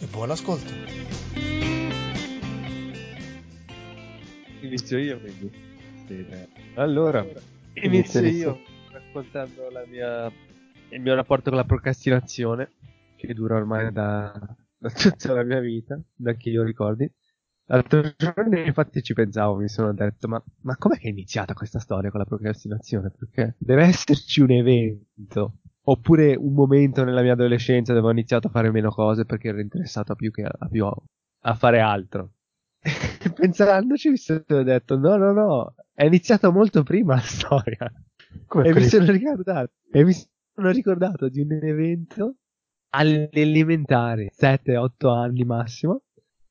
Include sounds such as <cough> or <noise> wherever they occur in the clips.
e buon ascolto. Inizio io quindi. Sì. Allora, inizio io raccontando la mia, il mio rapporto con la procrastinazione, che dura ormai da, da tutta la mia vita, da che io ricordi. L'altro giorno infatti ci pensavo, mi sono detto, ma, ma com'è che è iniziata questa storia con la procrastinazione? Perché deve esserci un evento, oppure un momento nella mia adolescenza dove ho iniziato a fare meno cose perché ero interessato a più che a, più a, fare altro. <laughs> Pensandoci mi sono detto, no, no, no, è iniziata molto prima la storia. Come e prima? mi sono ricordato, e mi sono ricordato di un evento alle elementari, 7-8 anni massimo,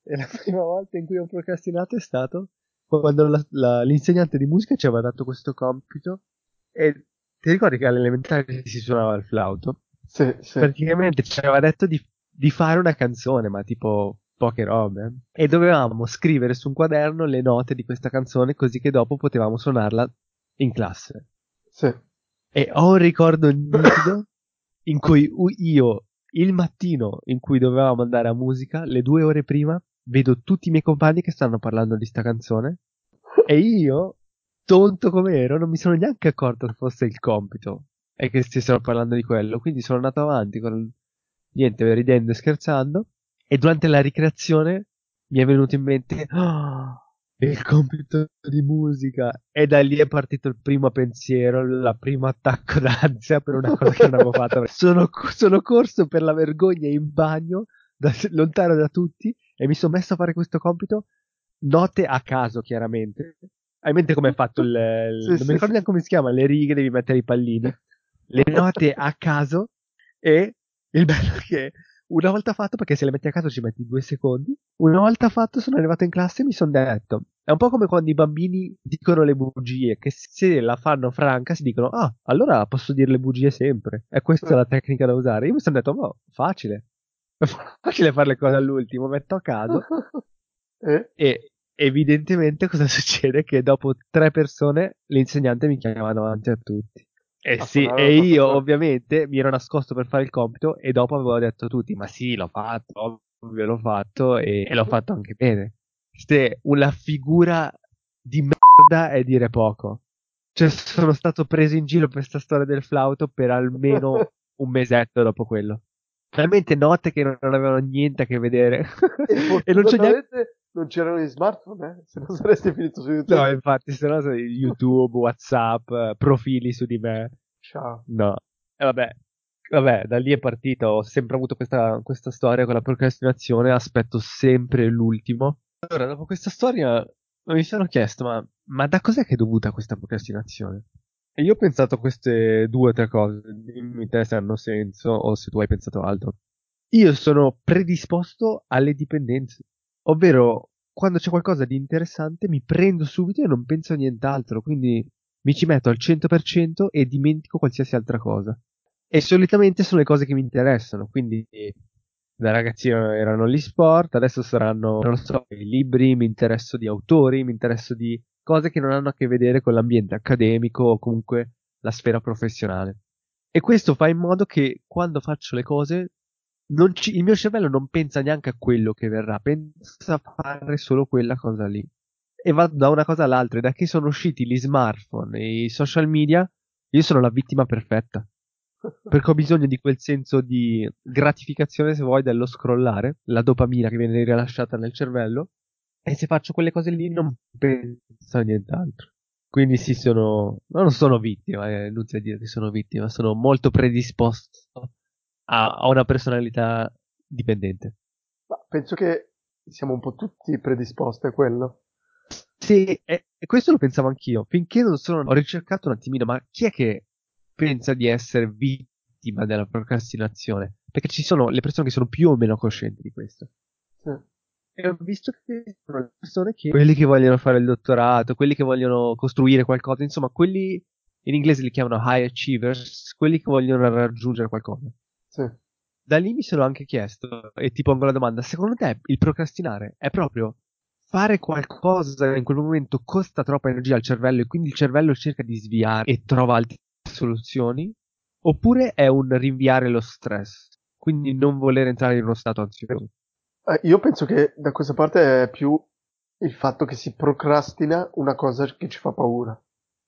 e la prima volta in cui ho procrastinato è stato quando la- la- l'insegnante di musica ci aveva dato questo compito e ti ricordi che all'elementare si suonava il flauto? Sì, sì. Praticamente ci aveva detto di, di fare una canzone, ma tipo poche robe. E dovevamo scrivere su un quaderno le note di questa canzone così che dopo potevamo suonarla in classe. sì. E ho un ricordo nitido <laughs> in cui io, il mattino in cui dovevamo andare a musica, le due ore prima, vedo tutti i miei compagni che stanno parlando di sta canzone e io, tonto come ero, non mi sono neanche accorto che fosse il compito e che stessero parlando di quello. Quindi sono andato avanti con niente, ridendo e scherzando. E durante la ricreazione mi è venuto in mente "Ah, il compito di musica. E da lì è partito il primo pensiero, il primo attacco d'ansia per una cosa che non avevo fatto. <laughs> Sono, sono corso per la vergogna in bagno, da- lontano da tutti, e mi sono messo a fare questo compito. Note a caso, chiaramente. Hai in mente come è fatto il. Sì, non sì, mi ricordo neanche come si chiama, le righe, devi mettere i pallini. Le <laughs> note a caso. E il bello è che una volta fatto, perché se le metti a caso ci metti due secondi, una volta fatto sono arrivato in classe e mi sono detto, è un po' come quando i bambini dicono le bugie, che se la fanno franca si dicono, ah, allora posso dire le bugie sempre, e questa è la tecnica da usare. Io mi sono detto, boh, facile, è <laughs> facile fare le cose all'ultimo, metto a caso, <laughs> E? e evidentemente cosa <laughs> succede? Che dopo tre persone l'insegnante mi chiama davanti a tutti. E, Ah, sì, e io tastiera. ovviamente mi ero nascosto per fare il compito e dopo avevo detto a tutti, ma sì, l'ho fatto, ovvio l'ho fatto e, e l'ho fatto anche bene. Ste, una figura di merda è dire poco. Cioè, sono stato preso in giro per questa storia del flauto per almeno <laughs> un mesetto dopo quello. Veramente note che non avevano niente a che vedere. E <laughs> e non c'è fortunatamente non c'erano gli smartphone, eh? Se no <laughs> saresti finito su YouTube. No, infatti, se no YouTube, Whatsapp, eh, profili su di me. Ciao. No. E vabbè, vabbè, da lì è partito. Ho sempre avuto questa, questa storia con la procrastinazione. Aspetto sempre l'ultimo. Allora, dopo questa storia mi sono chiesto, ma, ma da cos'è che è dovuta questa procrastinazione? E io ho pensato a queste due o tre cose. Dimmi te se hanno senso o se tu hai pensato altro. Io sono predisposto alle dipendenze. Ovvero, quando c'è qualcosa di interessante, mi prendo subito e non penso a nient'altro. Quindi mi ci metto al 100% e dimentico qualsiasi altra cosa. E solitamente sono le cose che mi interessano. Quindi, da ragazzino erano gli sport, adesso saranno, non so, i libri, mi interesso di autori, mi interesso di cose che non hanno a che vedere con l'ambiente accademico o comunque la sfera professionale. E questo fa in modo che quando faccio le cose ci- il mio cervello non pensa neanche a quello che verrà, pensa a fare solo quella cosa lì. E vado da una cosa all'altra. Da che sono usciti gli smartphone e i social media, io sono la vittima perfetta. Perché ho bisogno di quel senso di gratificazione, se vuoi, dello scrollare, la dopamina che viene rilasciata nel cervello. E se faccio quelle cose lì non penso a nient'altro. Quindi sì, sono. Non sono vittima, è inutile dire che sono vittima, sono molto predisposto a, a una personalità dipendente. Ma penso che siamo un po' tutti predisposti a quello. Sì, e, e questo lo pensavo anch'io. Finché non sono. Ho ricercato un attimino, ma chi è che pensa di essere vittima della procrastinazione? Perché ci sono le persone che sono più o meno coscienti di questo. Sì. E ho visto che sono le persone che, quelli che vogliono fare il dottorato, quelli che vogliono costruire qualcosa, insomma, quelli in inglese li chiamano high achievers, quelli che vogliono raggiungere qualcosa. Sì. Da lì mi sono anche chiesto e ti pongo la domanda, secondo te il procrastinare è proprio fare qualcosa in quel momento costa troppa energia al cervello e quindi il cervello cerca di sviare e trova altre soluzioni? Oppure è un rinviare lo stress, quindi non voler entrare in uno stato ansioso? Eh, io penso che da questa parte è più il fatto che si procrastina una cosa che ci fa paura.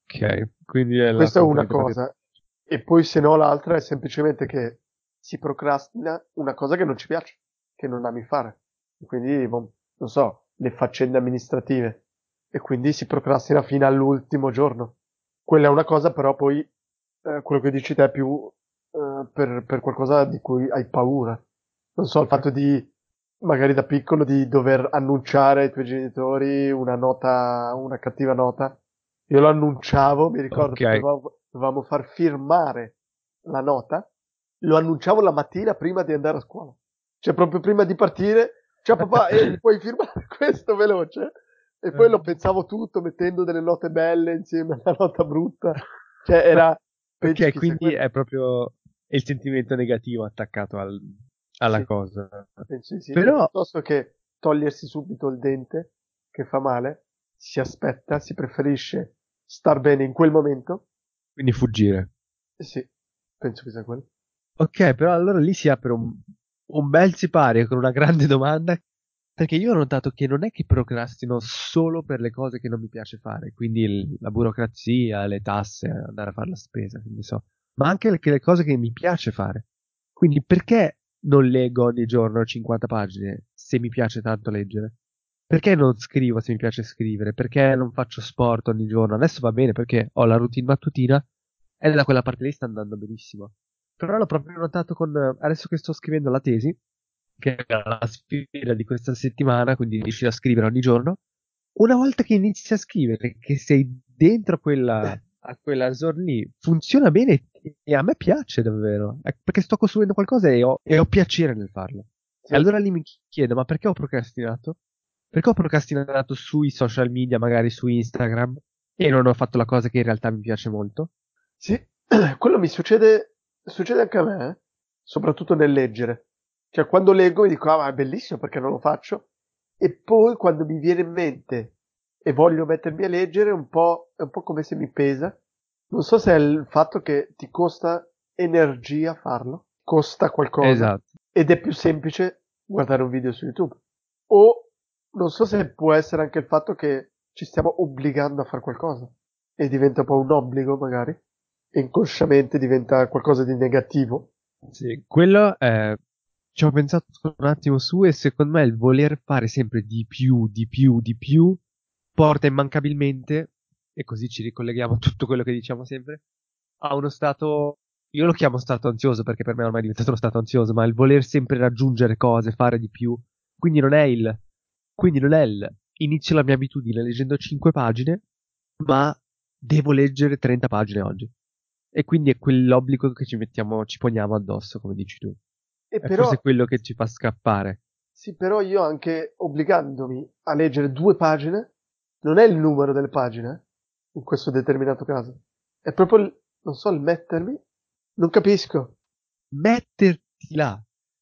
Ok, quindi è Questa è una cosa. E poi se no l'altra è semplicemente che si procrastina una cosa che non ci piace, che non ami fare. E quindi, boh, non so, le faccende amministrative. E quindi si procrastina fino all'ultimo giorno. Quella è una cosa, però poi eh, quello che dici te è più eh, per, per qualcosa di cui hai paura. Non so, il fatto di magari da piccolo di dover annunciare ai tuoi genitori una nota, una cattiva nota. Io lo annunciavo, mi ricordo Ok. che dovevamo, dovevamo far firmare la nota, lo annunciavo la mattina prima di andare a scuola. Cioè proprio prima di partire, ciao papà, e mi puoi firmare <laughs> questo veloce? E poi lo pensavo tutto mettendo delle note belle insieme a una nota brutta. Cioè era... che quindi è proprio il sentimento negativo attaccato al- alla Sì. cosa. Penso di sì. Però- Piuttosto che togliersi subito il dente, che fa male, si aspetta, si preferisce star bene in quel momento. Quindi fuggire. Eh Sì, penso che sia quello. Ok, però allora lì si apre un, un bel sipario con una grande domanda. Perché io ho notato che non è che procrastino solo per le cose che non mi piace fare, quindi il- la burocrazia, le tasse, andare a fare la spesa, so, ma anche le, le cose che mi piace fare. Quindi perché non leggo ogni giorno 50 pagine se mi piace tanto leggere? Perché non scrivo se mi piace scrivere? Perché non faccio sport ogni giorno? Adesso va bene perché ho la routine mattutina e da quella parte lì sta andando benissimo. Però l'ho proprio notato con adesso che sto scrivendo la tesi, che è la sfida di questa settimana, quindi riesci a scrivere ogni giorno. Una volta che inizi a scrivere, che sei dentro quella, a quella zona lì, funziona bene e a me piace davvero. Perché sto costruendo qualcosa e ho, e ho piacere nel farlo. Sì. E allora lì mi chiedo, ma perché ho procrastinato? Perché ho procrastinato sui social media, magari su Instagram, e non ho fatto la cosa che in realtà mi piace molto? Sì, <clears throat> quello mi succede, succede anche a me, eh. soprattutto nel leggere. Cioè, quando leggo mi dico, ah, ma è bellissimo perché non lo faccio. E poi quando mi viene in mente e voglio mettermi a leggere, un po', è un po' come se mi pesa. Non so se è il fatto che ti costa energia farlo, costa qualcosa. Esatto. ed è più semplice guardare un video su YouTube. O non so se può essere anche il fatto che ci stiamo obbligando a fare qualcosa e diventa un po' un obbligo magari e inconsciamente diventa qualcosa di negativo. Sì, quello è... Ci ho pensato un attimo su e secondo me il voler fare sempre di più, di più, di più porta immancabilmente, e così ci ricolleghiamo a tutto quello che diciamo sempre, a uno stato, io lo chiamo stato ansioso perché per me ormai è diventato uno stato ansioso, ma il voler sempre raggiungere cose, fare di più. Quindi non è il, quindi non è il, inizio la mia abitudine leggendo 5 pagine, ma devo leggere 30 pagine oggi. E quindi è quell'obbligo che ci mettiamo, ci poniamo addosso, come dici tu. E È però, forse quello che ci fa scappare. sì, però io anche obbligandomi a leggere due pagine, non è il numero delle pagine, eh, in questo determinato caso. È proprio, il, non so, il mettermi, non capisco. Metterti là.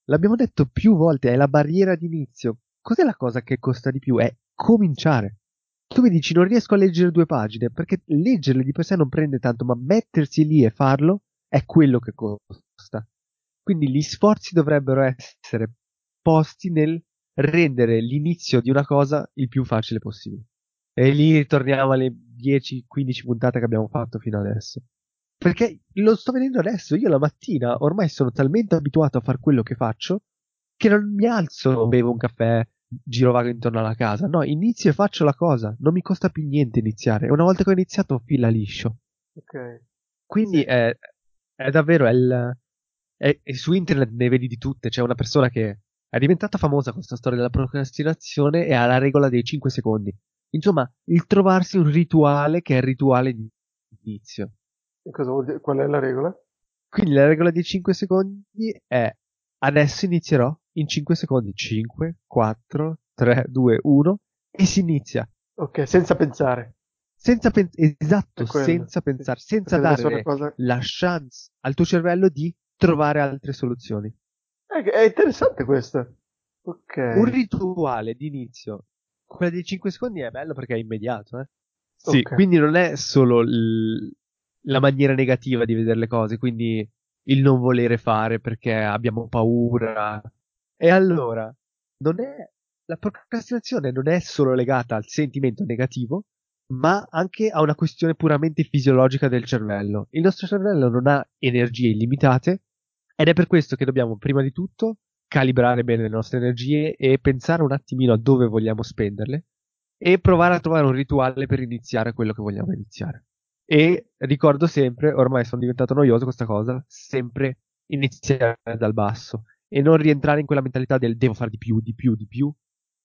L'abbiamo detto più volte, è la barriera d'inizio. Cos'è la cosa che costa di più? È cominciare. Tu mi dici non riesco a leggere due pagine, perché leggerle di per sé non prende tanto, ma mettersi lì e farlo è quello che costa. Quindi gli sforzi dovrebbero essere posti nel rendere l'inizio di una cosa il più facile possibile. E lì ritorniamo alle 10-15 puntate che abbiamo fatto fino adesso. Perché lo sto vedendo adesso, io la mattina ormai sono talmente abituato a fare quello che faccio che non mi alzo, bevo un caffè, giro vago intorno alla casa. No, inizio e faccio la cosa. Non mi costa più niente iniziare. Una volta che ho iniziato, fila liscio. Ok. Quindi Sì. è, è davvero, è il, è- su internet ne vedi di tutte. C'è una persona che è diventata famosa con questa storia della procrastinazione e ha la regola dei 5 secondi. Insomma, il trovarsi un rituale che è il rituale di inizio. E cosa vuol dire? Qual è la regola? Quindi la regola dei 5 secondi è adesso inizierò in 5 secondi. 5, 4, 3, 2, 1 e si inizia. Ok, senza pensare. Senza pensare, esatto, senza pensare, senza dare cosa- la chance al tuo cervello di trovare altre soluzioni. È interessante questo. Ok. Un rituale di inizio, quella dei 5 secondi è bello perché è immediato, eh? Sì, Ok. quindi non è solo l- la maniera negativa di vedere le cose, quindi il non volere fare perché abbiamo paura. E allora, non è, la procrastinazione non è solo legata al sentimento negativo, ma anche a una questione puramente fisiologica del cervello. Il nostro cervello non ha energie illimitate ed è per questo che dobbiamo prima di tutto calibrare bene le nostre energie e pensare un attimino a dove vogliamo spenderle e provare a trovare un rituale per iniziare quello che vogliamo iniziare. E ricordo sempre, ormai sono diventato noioso questa cosa, sempre iniziare dal basso e non rientrare in quella mentalità del devo fare di più, di più, di più,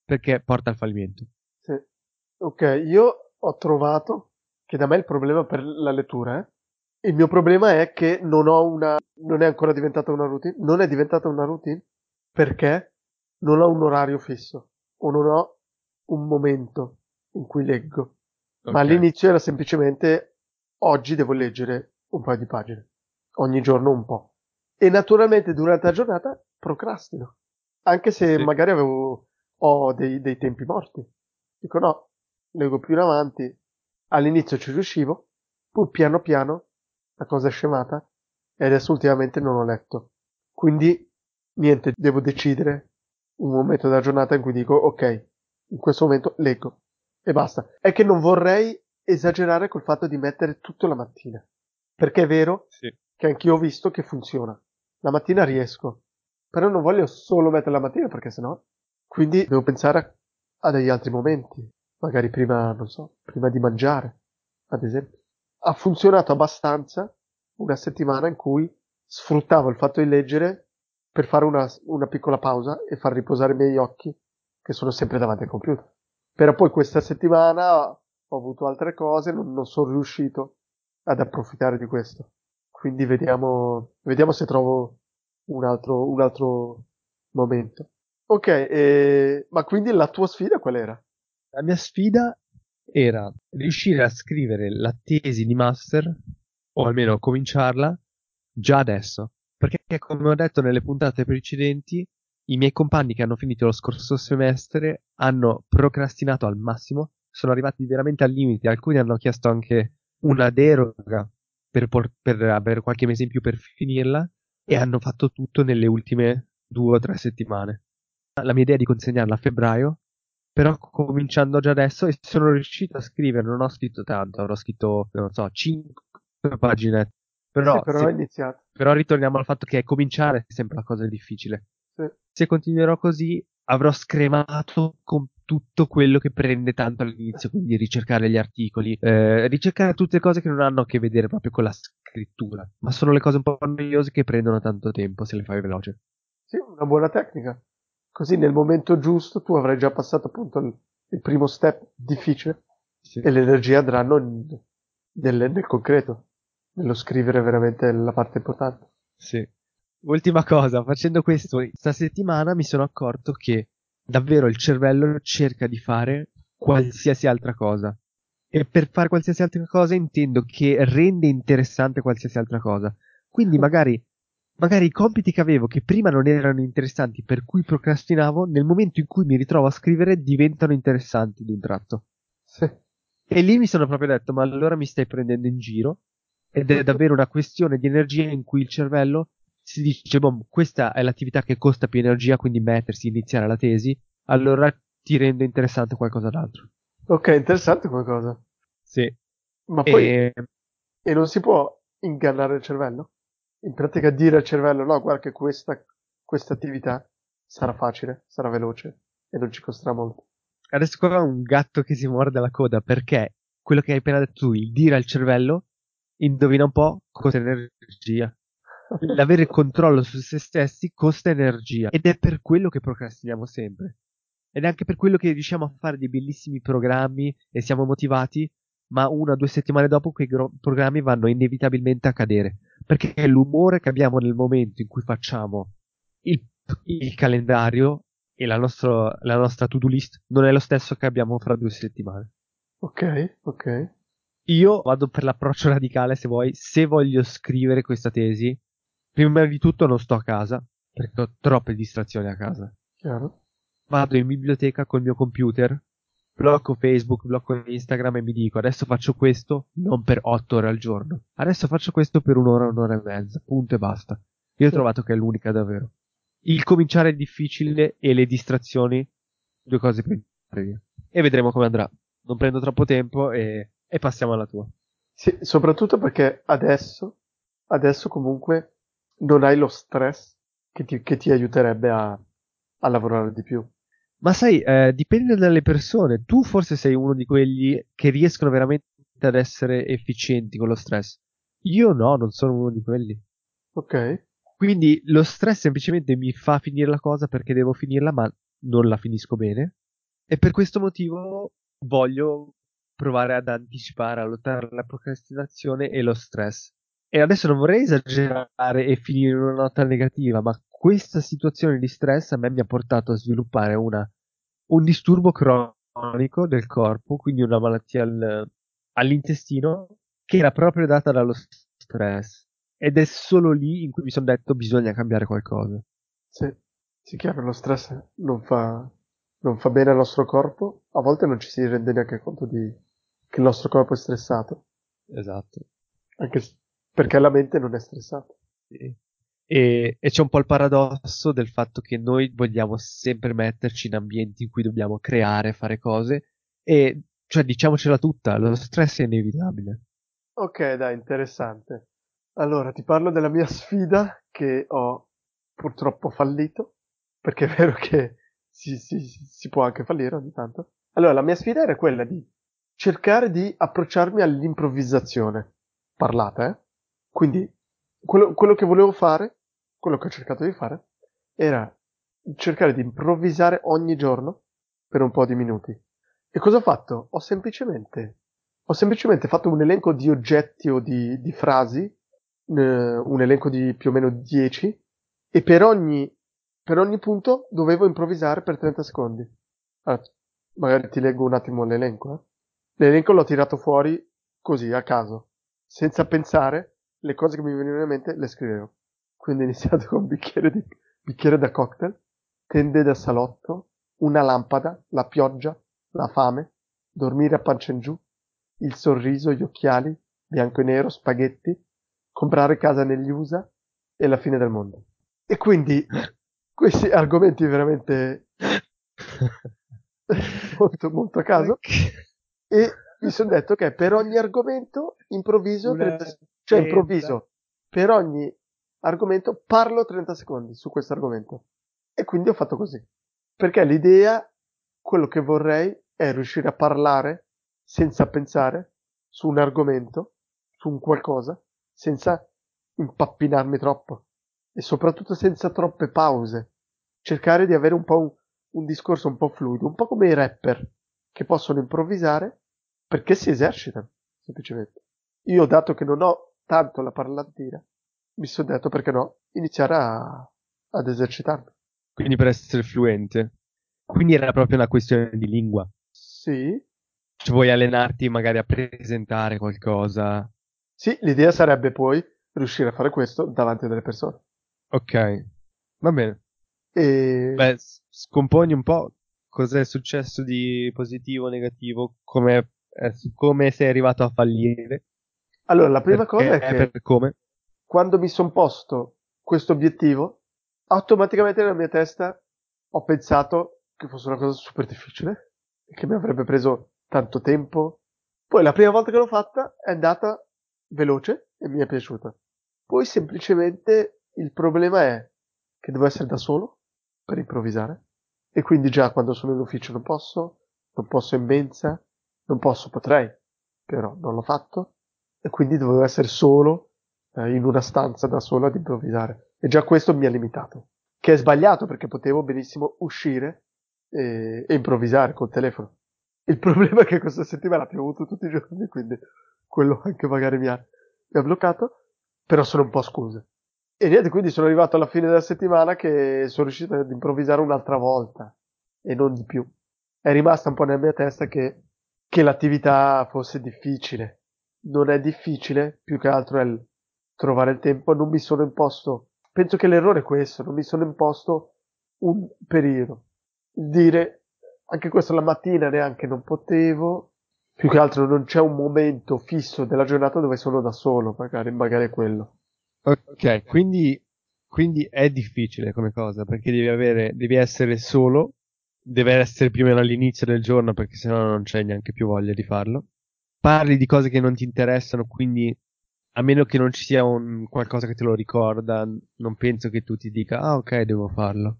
perché porta al fallimento. Sì. Ok, io ho trovato che da me il problema per la lettura, eh, il mio problema è che non ho una, non è ancora diventata una routine, non è diventata una routine perché non ho un orario fisso o non ho un momento in cui leggo. Ma Ok. all'inizio era semplicemente oggi devo leggere un paio di pagine, ogni giorno un po'. E naturalmente durante la giornata procrastino, anche se Sì. magari avevo, ho dei, dei tempi morti. Dico no, leggo più in avanti, all'inizio ci riuscivo, poi piano piano la cosa è scemata e adesso ultimamente non ho letto. Quindi niente, devo decidere un momento della giornata in cui dico ok, in questo momento leggo e basta. È che non vorrei esagerare col fatto di mettere tutto la mattina. Perché è vero Sì. che anch'io ho visto che funziona. La mattina riesco. Però non voglio solo mettere la mattina perché sennò. Quindi devo pensare a, a degli altri momenti. Magari prima, non so, prima di mangiare, ad esempio. Ha funzionato abbastanza una settimana in cui sfruttavo il fatto di leggere per fare una, una piccola pausa e far riposare i miei occhi che sono sempre davanti al computer. Però poi questa settimana ho avuto altre cose, non, non sono riuscito ad approfittare di questo. Quindi vediamo, vediamo se trovo un altro, un altro momento. Ok, eh, ma quindi la tua sfida qual era? La mia sfida era riuscire a scrivere la tesi di master, o almeno cominciarla, già adesso. Perché, come ho detto nelle puntate precedenti, i miei compagni che hanno finito lo scorso semestre hanno procrastinato al massimo, sono arrivati veramente al limite, alcuni hanno chiesto anche una deroga per, por- per avere qualche mese in più per finirla e hanno fatto tutto nelle ultime due o tre settimane. La mia idea è di consegnarla a febbraio, però cominciando già adesso e sono riuscito a scrivere, non ho scritto tanto, avrò scritto, non so, 5 pagine. Però, Sì, però se- però ritorniamo al fatto che cominciare è sempre la cosa difficile. Sì. Se continuerò così, avrò scremato con tutto quello che prende tanto all'inizio, quindi ricercare gli articoli, eh, ricercare tutte le cose che non hanno a che vedere proprio con la scrittura, ma sono le cose un po' noiose che prendono tanto tempo se le fai veloce. Sì, una buona tecnica. Così nel momento giusto tu avrai già passato appunto il, il primo step difficile Sì. e le energie andranno in- nel, nel concreto, nello scrivere veramente la parte importante. Sì. Ultima cosa, facendo questo, questa settimana mi sono accorto che davvero il cervello cerca di fare qualsiasi altra cosa. E per fare qualsiasi altra cosa intendo che rende interessante qualsiasi altra cosa. Quindi magari, magari i compiti che avevo che prima non erano interessanti, per cui procrastinavo, nel momento in cui mi ritrovo a scrivere diventano interessanti d'un tratto. Sì. E lì mi sono proprio detto, ma allora mi stai prendendo in giro? Ed è davvero una questione di energia in cui il cervello si dice, boh, questa è l'attività che costa più energia, quindi mettersi, iniziare la tesi, allora ti rende interessante qualcosa d'altro. Ok, interessante come cosa. Sì. Ma poi, E, e non si può ingannare il cervello? In pratica dire al cervello, no, guarda che questa, questa attività sarà facile, sarà veloce e non ci costerà molto. adesso qua è un gatto che si morde la coda, perché quello che hai appena detto tu, il dire al cervello, indovina un po', costa energia. L'avere controllo su se stessi costa energia. Ed è per quello che procrastiniamo sempre. Ed è anche per quello che riusciamo a fare dei bellissimi programmi e siamo motivati, ma una o due settimane dopo quei gro- programmi vanno inevitabilmente a cadere. Perché è l'umore che abbiamo nel momento in cui facciamo il, il calendario e la, nostro, la nostra to-do list non è lo stesso che abbiamo fra due settimane. Ok, ok. Io vado per l'approccio radicale se vuoi, se voglio scrivere questa tesi, prima di tutto non sto a casa, perché ho troppe distrazioni a casa. Chiaro. Vado in biblioteca col mio computer, blocco Facebook, blocco Instagram e mi dico adesso faccio questo non per otto ore al giorno, adesso faccio questo per un'ora, un'ora e mezza, punto e basta. Io ho trovato che è l'unica davvero. Il cominciare è difficile e le distrazioni, due cose prima. E vedremo come andrà. Non prendo troppo tempo e, e passiamo alla tua. Sì, soprattutto perché adesso, adesso comunque non hai lo stress che ti, che ti aiuterebbe a, a lavorare di più. Ma sai, eh, dipende dalle persone. Tu forse sei uno di quelli che riescono veramente ad essere efficienti con lo stress. Io no, non sono uno di quelli. Ok. Quindi lo stress semplicemente mi fa finire la cosa perché devo finirla, ma non la finisco bene. E per questo motivo voglio provare ad anticipare, a lottare la procrastinazione e lo stress. E adesso non vorrei esagerare e finire in una nota negativa, ma questa situazione di stress a me mi ha portato a sviluppare una, un disturbo cronico del corpo, quindi una malattia al, all'intestino, che era proprio data dallo stress. Ed è solo lì in cui mi sono detto bisogna cambiare qualcosa. Sì, sì, chiaro, lo stress non fa, non fa bene al nostro corpo, a volte non ci si rende neanche conto di, che il nostro corpo è stressato. Esatto. Anche perché la mente non è stressata. Sì. E, e, c'è un po' il paradosso del fatto che noi vogliamo sempre metterci in ambienti in cui dobbiamo creare, fare cose, e cioè diciamocela tutta, lo stress è inevitabile. Ok, dai, interessante. Allora, ti parlo della mia sfida che ho purtroppo fallito, perché è vero che si, si, si può anche fallire ogni tanto. Allora, la mia sfida era quella di cercare di approcciarmi all'improvvisazione parlata, eh? Quindi, quello, quello che volevo fare, quello che ho cercato di fare, era cercare di improvvisare ogni giorno per un po' di minuti. E cosa ho fatto? Ho semplicemente, ho semplicemente fatto un elenco di oggetti o di, di frasi eh, un elenco di più o meno 10 e per ogni, per ogni punto dovevo improvvisare per 30 secondi. Allora, magari ti leggo un attimo l'elenco. Eh. L'elenco l'ho tirato fuori così, a caso, senza pensare, le cose che mi venivano in mente le scrivevo. Quindi ho iniziato con bicchiere, di, bicchiere da cocktail, tende da salotto, una lampada, la pioggia, la fame, dormire a pancia in giù, il sorriso, gli occhiali, bianco e nero, spaghetti, comprare casa negli USA e la fine del mondo. E quindi <laughs> questi argomenti veramente <laughs> molto, molto a caso. E mi sono detto che per ogni argomento improvviso, 30, cioè improvviso, per ogni argomento parlo 30 secondi su questo argomento. E quindi ho fatto così. Perché l'idea, quello che vorrei è riuscire a parlare senza pensare su un argomento, su un qualcosa, senza impappinarmi troppo e soprattutto senza troppe pause. Cercare di avere un po' un, un discorso un po' fluido, un po' come i rapper che possono improvvisare perché si esercitano, semplicemente. Io, dato che non ho tanto la parlantina, mi sono detto perché no, iniziare a, ad esercitarmi. Quindi per essere fluente. Quindi era proprio una questione di lingua. Sì. Cioè, vuoi allenarti magari a presentare qualcosa? Sì, l'idea sarebbe poi riuscire a fare questo davanti a delle persone. Ok, va bene. E... Beh, scomponi un po' cos'è successo di positivo o negativo, come, eh, come sei arrivato a fallire. Allora, la prima Perché, cosa è che per come? quando mi sono posto questo obiettivo, automaticamente nella mia testa ho pensato che fosse una cosa super difficile, che mi avrebbe preso tanto tempo. Poi la prima volta che l'ho fatta è andata veloce e mi è piaciuta. Poi semplicemente il problema è che devo essere da solo per improvvisare e quindi già quando sono in ufficio non posso, non posso in mensa, non posso, potrei, però non l'ho fatto e quindi dovevo essere solo eh, in una stanza da solo ad improvvisare e già questo mi ha limitato, che è sbagliato perché potevo benissimo uscire e, e improvvisare col telefono. Il <laughs> problema è che questa settimana ha piovuto tutti i giorni, quindi quello anche magari mi ha, mi ha bloccato, però sono un po' scuse. E niente, quindi sono arrivato alla fine della settimana che sono riuscito ad improvvisare un'altra volta e non di più. È rimasta un po' nella mia testa che, che l'attività fosse difficile. Non è difficile, più che altro è il trovare il tempo. Non mi sono imposto, penso che l'errore è questo, non mi sono imposto un periodo. Dire, anche questo la mattina neanche non potevo, più che altro non c'è un momento fisso della giornata dove sono da solo, magari, magari è quello. Ok, quindi, quindi è difficile come cosa, perché devi avere, devi essere solo, deve essere più o meno all'inizio del giorno, perché sennò non c'è neanche più voglia di farlo. Parli di cose che non ti interessano, quindi a meno che non ci sia un qualcosa che te lo ricorda, non penso che tu ti dica, ah ok, devo farlo.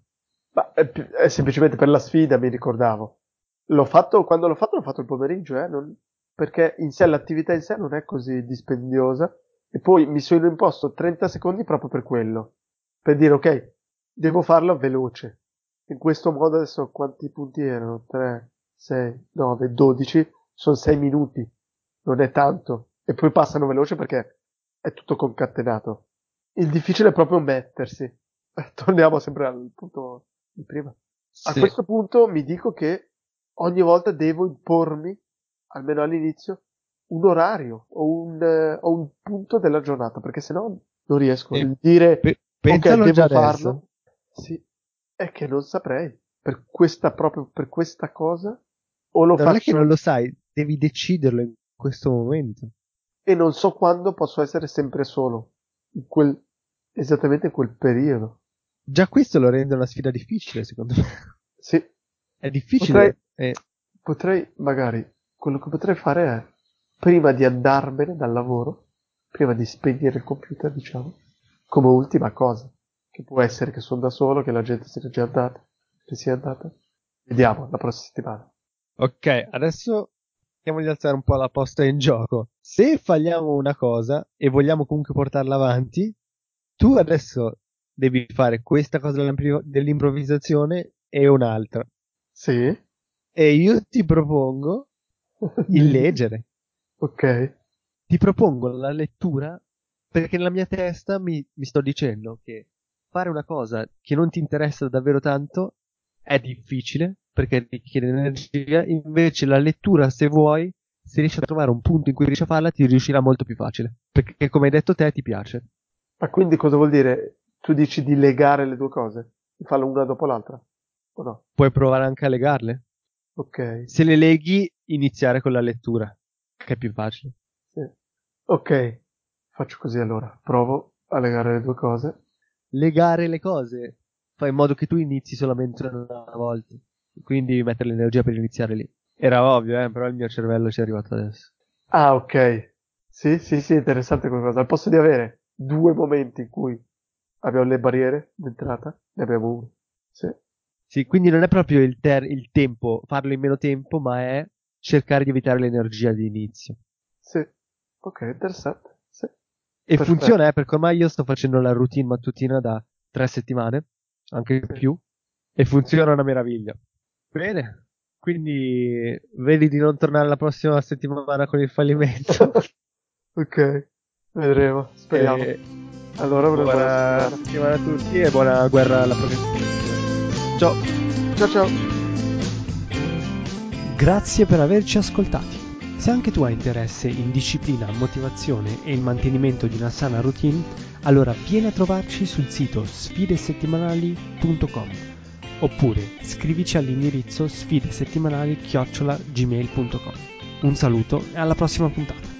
Ma è, è semplicemente per la sfida, mi ricordavo. L'ho fatto, quando l'ho fatto, l'ho fatto il pomeriggio, eh, non, perché in sé l'attività in sé non è così dispendiosa e poi mi sono imposto 30 secondi proprio per quello. Per dire, ok, devo farlo veloce. In questo modo adesso quanti punti erano? 3, 6, 9, 12. Sono 6 minuti. Non è tanto. E poi passano veloce perché è tutto concatenato. Il difficile è proprio mettersi. <laughs> Torniamo sempre al punto di prima. Sì. A questo punto mi dico che ogni volta devo impormi, almeno all'inizio, un orario o un, uh, o un punto della giornata, perché sennò non riesco a dire pe- ok, devo farlo. Sì, è che non saprei. Per questa, proprio per questa cosa, o lo Non faccio è che non lo sai, devi deciderlo in questo momento. e non so quando posso essere sempre solo. In quel, esattamente in quel periodo. Già questo lo rende una sfida difficile, secondo me. Sì, È difficile. eh, potrei, magari, quello che potrei fare è, prima di andarmene dal lavoro, prima di spegnere il computer, diciamo, come ultima cosa, che può essere che sono da solo, che la gente n'è già andata, che sia andata. Vediamo la prossima settimana. Ok, adesso cerchiamo di alzare un po' la posta in gioco. Se falliamo una cosa e vogliamo comunque portarla avanti, tu adesso devi fare questa cosa dell'impro- dell'improvvisazione e un'altra. Sì? E io ti propongo <laughs> il leggere. Ok. Ti propongo la lettura perché nella mia testa mi, mi sto dicendo che fare una cosa che non ti interessa davvero tanto è difficile perché richiede energia, invece la lettura se vuoi, se riesci a trovare un punto in cui riesci a farla ti riuscirà molto più facile, perché come hai detto te ti piace. Ma quindi cosa vuol dire? Tu dici di legare le due cose? Di farle una dopo l'altra? O no? Puoi provare anche a legarle. Ok. Se le leghi, iniziare con la lettura, che è più facile. Sì. Ok. Faccio così allora. Provo a legare le due cose. Legare le cose fa in modo che tu inizi solamente una volta, quindi mettere l'energia per iniziare lì. Era ovvio, eh, però il mio cervello ci è arrivato adesso. Ah, ok. Sì, sì, sì, interessante come cosa. Al posto di avere due momenti in cui abbiamo le barriere d'entrata, ne abbiamo uno. Sì. Sì, quindi non è proprio il, ter- il tempo, farlo in meno tempo, ma è cercare di evitare l'energia di inizio. Sì. Ok, interessante. Sì. E Perfetto. funziona, eh, perché ormai io sto facendo la routine mattutina da tre settimane, anche più, e funziona una meraviglia. Bene, quindi vedi di non tornare la prossima settimana con il fallimento. <laughs> ok. Vedremo. Speriamo. E Allora, una buona buona settimana. a tutti e buona guerra alla procrastinazione. Ciao! Ciao ciao. Grazie per averci ascoltati. Se anche tu hai interesse in disciplina, motivazione e il mantenimento di una sana routine, allora vieni a trovarci sul sito sfidesettimanali.com oppure scrivici all'indirizzo sfidesettimanali-gmail.com. Un saluto e alla prossima puntata.